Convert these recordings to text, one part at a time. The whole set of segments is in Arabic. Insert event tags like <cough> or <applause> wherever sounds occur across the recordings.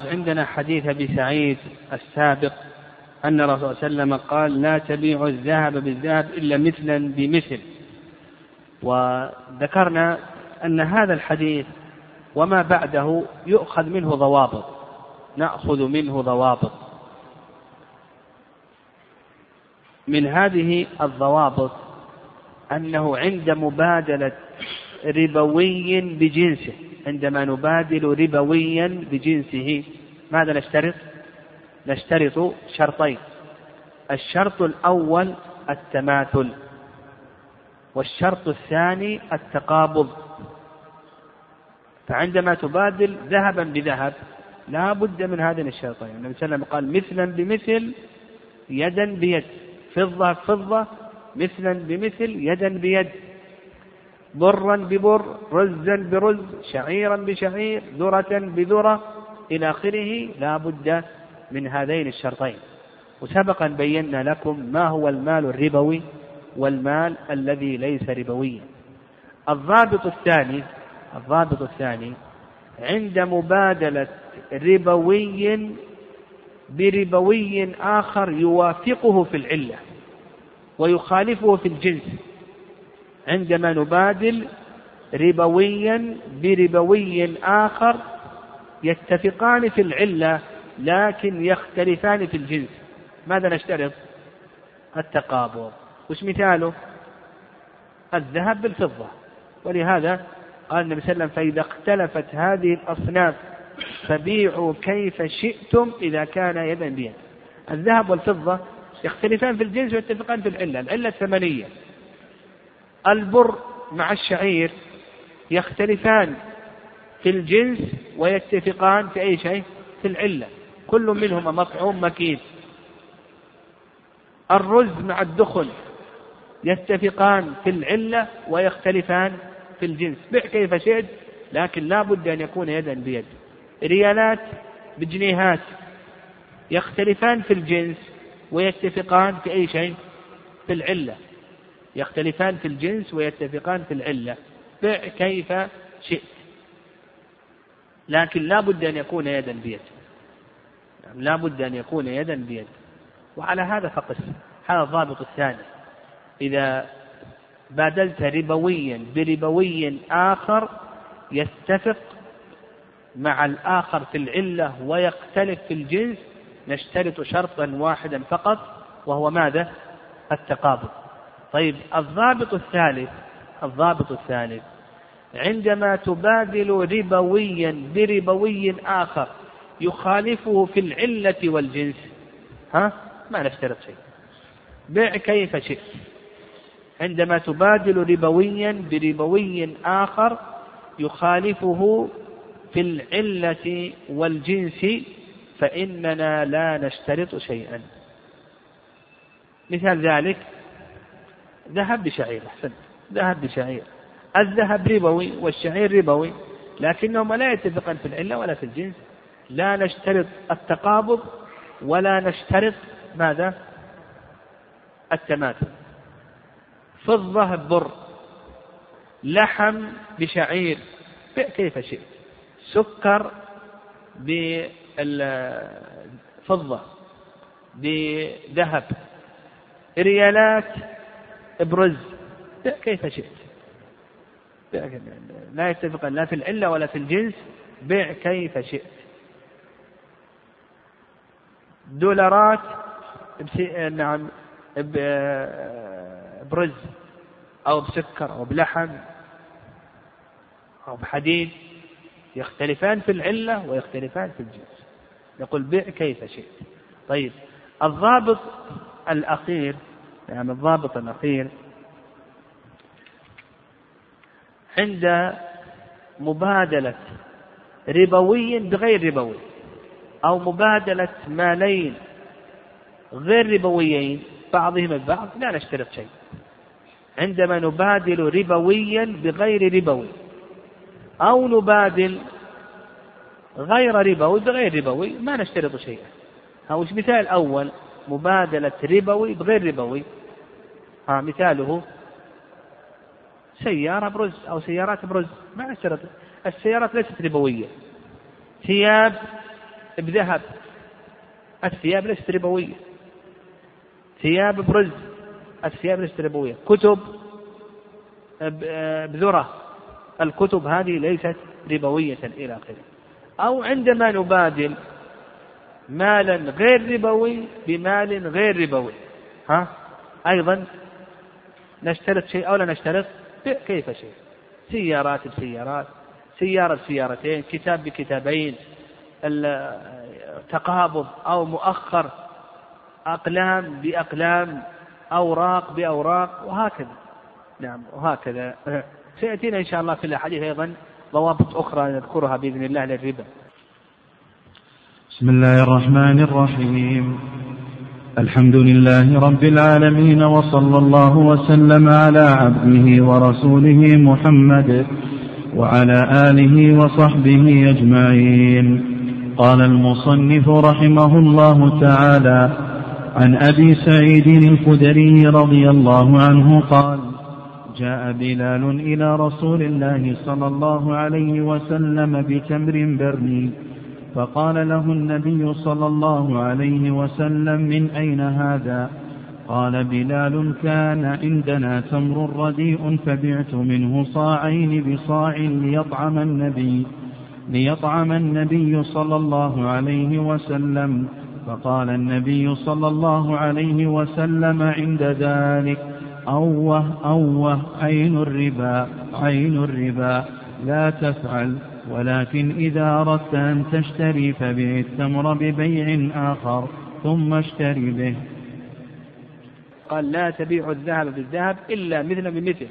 عندنا حديث أبي سعيد السابق أن الرسول صلى الله عليه وسلم قال لا تبيعوا الذهب بالذهب إلا مثلا بمثل. وذكرنا أن هذا الحديث وما بعده يؤخذ منه ضوابط نأخذ منه ضوابط. من هذه الضوابط أنه عند مبادلة ربوي بجنسه. عندما نبادل ربويا بجنسه ماذا نشترط؟ نشترط شرطين. الشرط الأول التماثل والشرط الثاني التقابض. فعندما تبادل ذهبا بذهب لا بد من هذين الشرطين. النبي صلى الله عليه وسلم قال مثلا بمثل يدا بيد فضة فضة مثلا بمثل يدا بيد. برا ببر رزا برز شعيرا بشعير ذرة بذرة إلى آخره لا بد من هذين الشرطين. وسبقا بينا لكم ما هو المال الربوي والمال الذي ليس ربويا. الضابط الثاني الضابط الثاني عند مبادلة ربوي بربوي آخر يوافقه في العلة ويخالفه في الجنس. عندما نبادل ربويا بربوي آخر يتفقان في العلة لكن يختلفان في الجنس. ماذا نشترط؟ التقابض. وش مثاله؟ الذهب بالفضة. ولهذا قال النبي صلى الله عليه وسلم فإذا اختلفت هذه الأصناف فبيعوا كيف شئتم إذا كان يدا بيد. الذهب والفضة يختلفان في الجنس ويتفقان في العلة. العلة الثمنية. البر مع الشعير يختلفان في الجنس ويتفقان في أي شيء؟ في العلة. كل منهما مطعوم مكين. الرز مع الدخن يتفقان في العلة ويختلفان في الجنس. بع كيف شئت لكن لا بد أن يكون يدا بيد. ريالات بجنيهات يختلفان في الجنس ويتفقان في أي شيء؟ في العلة. يختلفان في الجنس ويتفقان في العلة. بع كيف شئت. لكن لا بد أن يكون يدا بيد. لا بد أن يكون يدا بيد. وعلى هذا فقس. هذا الضابط الثاني. إذا بادلت ربويا بربوي آخر يتفق مع الآخر في العلة ويختلف في الجنس نشترط شرطا واحدا فقط وهو ماذا؟ التقابض. طيب الضابط الثالث الضابط الثالث. عندما تبادل ربويا بربوي آخر يخالفه في العلة والجنس. ها؟ ما نشترط شيء. بع كيف شئت. عندما تبادل ربويا بربوي آخر يخالفه في العلة والجنس فإننا لا نشترط شيئا. مثال ذلك ذهب بشعير أحسنت. ذهب بشعير. الذهب ربوي والشعير ربوي لكنهما لا يتفقان في العلة ولا في الجنس. لا نشترط التقابض ولا نشترط ماذا؟ التماثل. فضة بر لحم بشعير. كيف شئت. سكر بالفضة بذهب. ريالات برز. كيف شئت؟ لا يتفقان لا في العلة ولا في الجنس. بع كيف شئت. دولارات نعم برز أو بسكر أو بلحم أو بحديد. يختلفان في العلة ويختلفان في الجنس. يقول بع كيف شئت. طيب الضابط الأخير يعني الضابط الأخير. عند مبادلة ربوي بغير ربوي أو مبادلة مالين غير ربويين بعضهما البعض لا نشترط شيء. عندما نبادل ربويا بغير ربوي أو نبادل غير ربوي بغير ربوي ما نشترط شيئا. وش مثال أول؟ مبادلة ربوي بغير ربوي. مثاله سيارة برز أو سيارات برز ما نشترط السيارات ليست ربوية. ثياب بذهب الثياب ليست ربوية. ثياب برز الثياب ليست ربوية. كتب بذرة الكتب هذه ليست ربوية إلى آخره. أو عندما نبادل مالا غير ربوي بمال غير ربوي. ها؟ أيضا نشترط شيء أو لا نشترط؟ كيف شيء؟ سيارات بسيارات سيارة بسيارتين كتاب بكتابين تقابض أو مؤخر أقلام بأقلام أوراق بأوراق وهكذا. نعم وهكذا. <laughs> سيأتينا إن شاء الله في الأحاديث أيضا ضوابط أخرى نذكرها بإذن الله للربا. بسم الله الرحمن الرحيم. الحمد لله رب العالمين وصلى الله وسلم على عبده ورسوله محمد وعلى آله وصحبه أجمعين. قال المصنف رحمه الله تعالى عن أبي سعيد الخدري رضي الله عنه قال جاء بلال إلى رسول الله صلى الله عليه وسلم بتمر برني فقال له النبي صلى الله عليه وسلم من أين هذا؟ قال بلال كان عندنا تمر رديء فبعت منه صاعين بصاع ليطعم النبي ليطعم النبي صلى الله عليه وسلم. فقال النبي صلى الله عليه وسلم عند ذلك أوه أوه عين الربا عين الربا لا تفعل. ولكن إذا أردت أن تشتري فبيع التمر ببيع آخر ثم اشتري به. قال لا تبيع الذهب بالذهب إلا مثل بمثل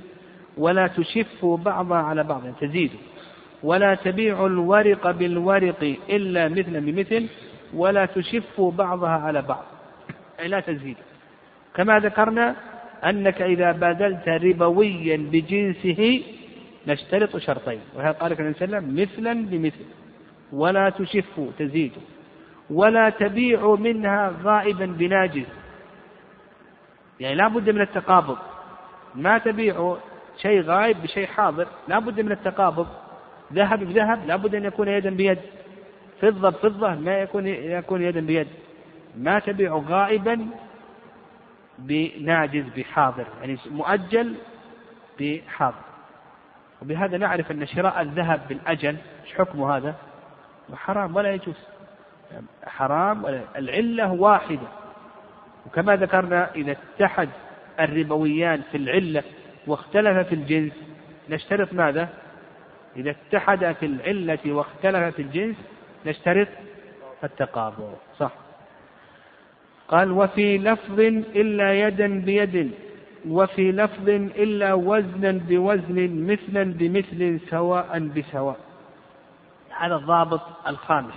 ولا تشفوا بعضها على بعض يعني تزيدوا ولا تبيع الورق بالورق إلا مثل بمثل ولا تشفوا بعضها على بعض. أي لا تزيد. كما ذكرنا أنك إذا بادلت ربويا بجنسه نشترط شرطين. وهذا قال صلى الله عليه وسلم مثلا بمثل. ولا تشفوا تزيدوا ولا تبيعوا منها غائبا بناجز يعني لا بد من التقابض. ما تبيعوا شيء غائب بشيء حاضر لا بد من التقابض. ذهب بذهب لا بد أن يكون يدا بيد. فضة بفضة ما يكون يكون يدا بيد. ما تبيع غائبا بناجز بحاضر. يعني مؤجل بحاضر. وبهذا نعرف أن شراء الذهب بالأجل إيش حكمه هذا؟ حرام ولا يجوز. حرام ولا العلة واحدة. وكما ذكرنا إذا اتحد الربويان في العلة واختلف في الجنس نشترط ماذا؟ إذا اتحد في العلة واختلف في الجنس نشترط التقابل صح. قال وفي لفظ إلا يدا بيد. وفي لفظ إلا وزنا بوزن مثلا بمثل سواء بسواء. هذا الضابط الخامس.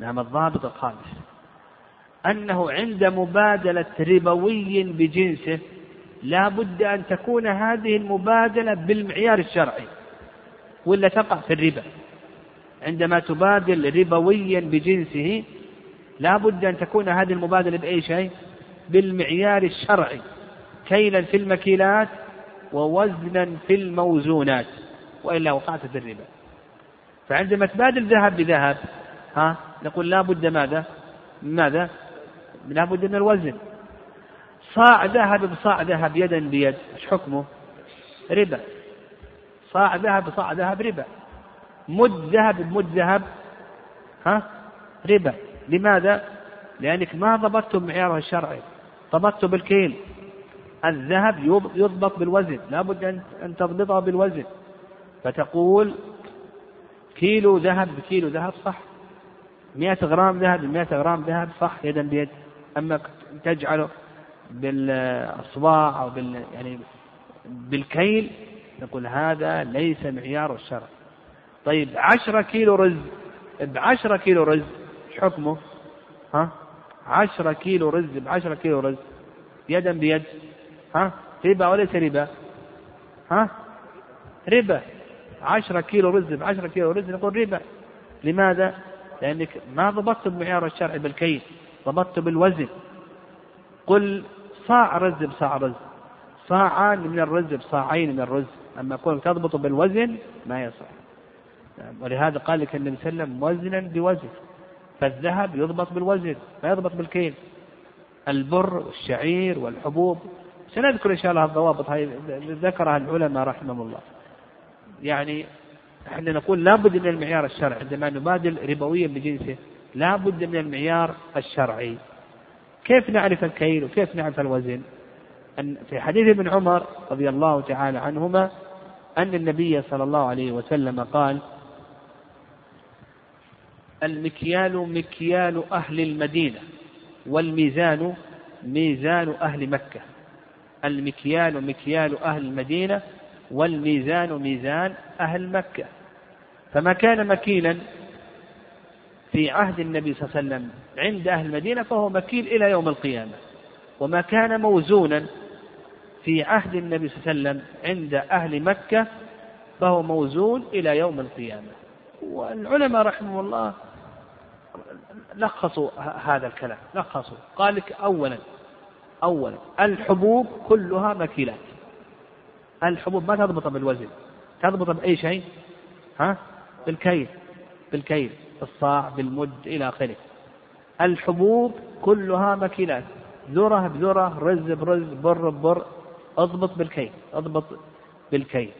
نعم الضابط الخامس. أنه عند مبادلة ربوي بجنسه لا بد أن تكون هذه المبادلة بالمعيار الشرعي ولا تقع في الربا. عندما تبادل ربويا بجنسه لا بد أن تكون هذه المبادلة بأي شيء؟ بالمعيار الشرعي. كيلا في المكيلات ووزنا في الموزونات وإلا وقعت في الربا. فعندما تبادل ذهب بذهب ها نقول لا بد ماذا؟ ماذا؟ لا بد من الوزن. صاع ذهب بصاع ذهب يدا بيد إيش حكمه؟ ربا. صاع ذهب بصاع ذهب ربا. مد ذهب بمد ذهب ها ربا. لماذا؟ لأنك ما ضبطتم معياره الشرعي ضبطته بالكيل الذهب يضبط بالوزن لا بد أن تضبطه بالوزن. فتقول كيلو ذهب بكيلو ذهب صح. مئة غرام ذهب بمئة غرام ذهب صح يدا بيد. أما تجعله بالأصباع أو بال يعني بالكيل نقول هذا ليس معيار الشرع. طيب عشرة كيلو رز. بعشرة كيلو رز حكمه؟ ها؟ عشرة كيلو رز بعشرة كيلو رز يدا بيد. ها؟ ربا وليس ربا. ها؟ ربا. عشرة كيلو رز بعشرة كيلو رز نقول ربا. لماذا؟ لأنك ما ضبطت بمعيار الشرع بالكيل ضبطت بالوزن. قل صاع رز بصاع رز صاعان من الرز بصاعين من الرز أما كونك تضبط بالوزن ما يصح. ولهذا قال لك النبي صلى الله عليه وسلم وزنا بوزن. فالذهب يضبط بالوزن ما يضبط بالكيل. البر والشعير والحبوب سنذكر إن شاء الله الضوابط هذه ذكرها العلماء رحمهم الله. يعني إحنا نقول لا بد من المعيار الشرعي عندما نبادل ربويا بجنسه لا بد من المعيار الشرعي. كيف نعرف الكيل وكيف نعرف الوزن؟ أن في حديث ابن عمر رضي الله تعالى عنهما أن النبي صلى الله عليه وسلم قال المكيال مكيال أهل المدينة والميزان ميزان أهل مكة. المكيال مكيال أهل المدينة والميزان ميزان أهل مكة. فما كان مكيلا في عهد النبي صلى الله عليه وسلم عند أهل المدينة فهو مكيل إلى يوم القيامة. وما كان موزونا في عهد النبي صلى الله عليه وسلم عند أهل مكة فهو موزون إلى يوم القيامة. والعلماء رحمه الله لخصوا هذا الكلام لخصوا قال لك أولا أولا الحبوب كلها مكيلات الحبوب ما تضبط بالوزن. تضبط بأي شيء؟ ها؟ بالكيل. بالكيل بالصاع بالمد إلى آخره. الحبوب كلها مكيلات ذرة بذرة رز برز بر ببر أضبط بالكيل أضبط بالكيل.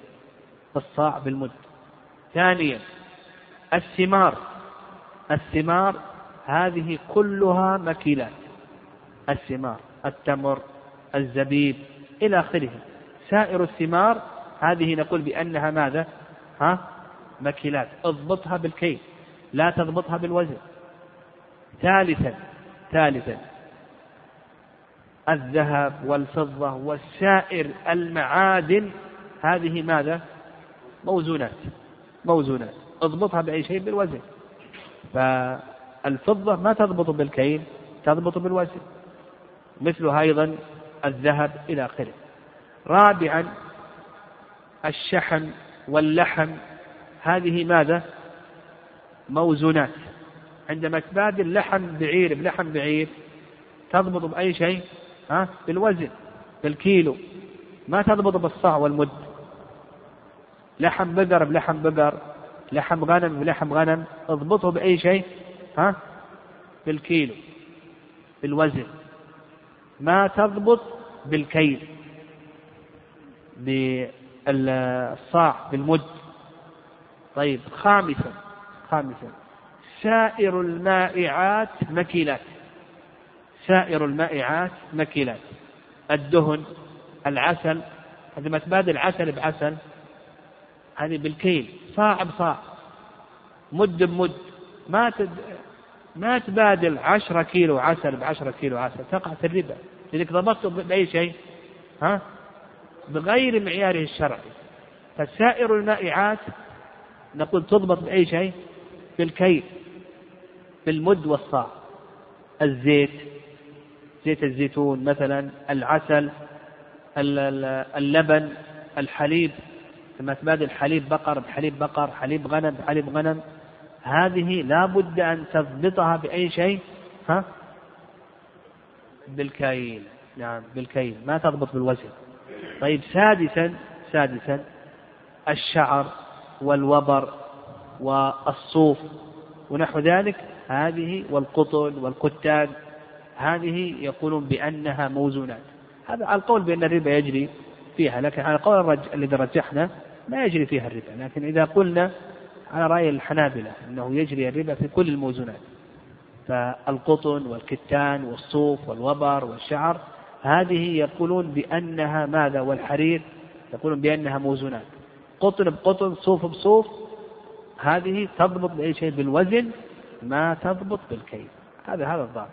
بالصاع بالمد. ثانيا الثمار. الثمار هذه كلها مكيلات الثمار التمر الزبيب إلى آخره. سائر الثمار هذه نقول بأنها ماذا؟ ها؟ مكيلات اضبطها بالكيل لا تضبطها بالوزن. ثالثا ثالثا الذهب والفضة والسائر المعادن هذه ماذا؟ موزونات موزونات. اضبطها بأي شيء؟ بالوزن. فالفضة ما تضبط بالكيل تضبط بالوزن. مثلها أيضا الذهب إلى آخره. رابعا الشحم واللحم. هذه ماذا؟ موزونات. عندما تبادل لحم بعير بلحم بعير تضبط بأي شيء؟ ها؟ بالوزن بالكيلو. ما تضبط بالصاع والمد. لحم بقر بلحم بقر لحم غنم بلحم غنم اضبطه بأي شيء؟ ها؟ بالكيلو. بالوزن. ما تضبط بالكيل بالصاع بالمد طيب خامسا خامسا. سائر المائعات مكيلات. سائر المائعات مكيلات. الدهن العسل. عندما تبادل عسل بعسل. هذه بالكيل صاع بصاع. مد بمد. ما تد... ما تبادل عشرة كيلو عسل بعشرة كيلو عسل تقع في الربا. لذلك ضبطته بأي شيء؟ ها؟ بغير معياره الشرعي. فسائر المائعات نقول تضبط بأي شيء؟ بالكيل بالمد والصاع. الزيت زيت الزيتون مثلا العسل اللبن الحليب. لما تبادل حليب بقر بحليب بقر حليب غنم بحليب غنم هذه لا بد أن تضبطها بأي شيء ها؟ بالكيل نعم بالكيل ما تضبط بالوزن. طيب سادسا سادسا الشعر والوبر والصوف ونحو ذلك هذه والقطن والكتان هذه يقولون بأنها موزونات. هذا القول بأن الربا يجري فيها لكن على القول الذي رجحنا ما يجري فيها الربا لكن إذا قلنا على رأي الحنابلة أنه يجري الربا في كل الموزونات. فالقطن والكتان والصوف والوبر والشعر هذه يقولون بأنها ماذا؟ والحرير يقولون بأنها موزونات. قطن بقطن صوف بصوف هذه تضبط بأي شيء؟ بالوزن ما تضبط بالكيل هذا هذا الضابط.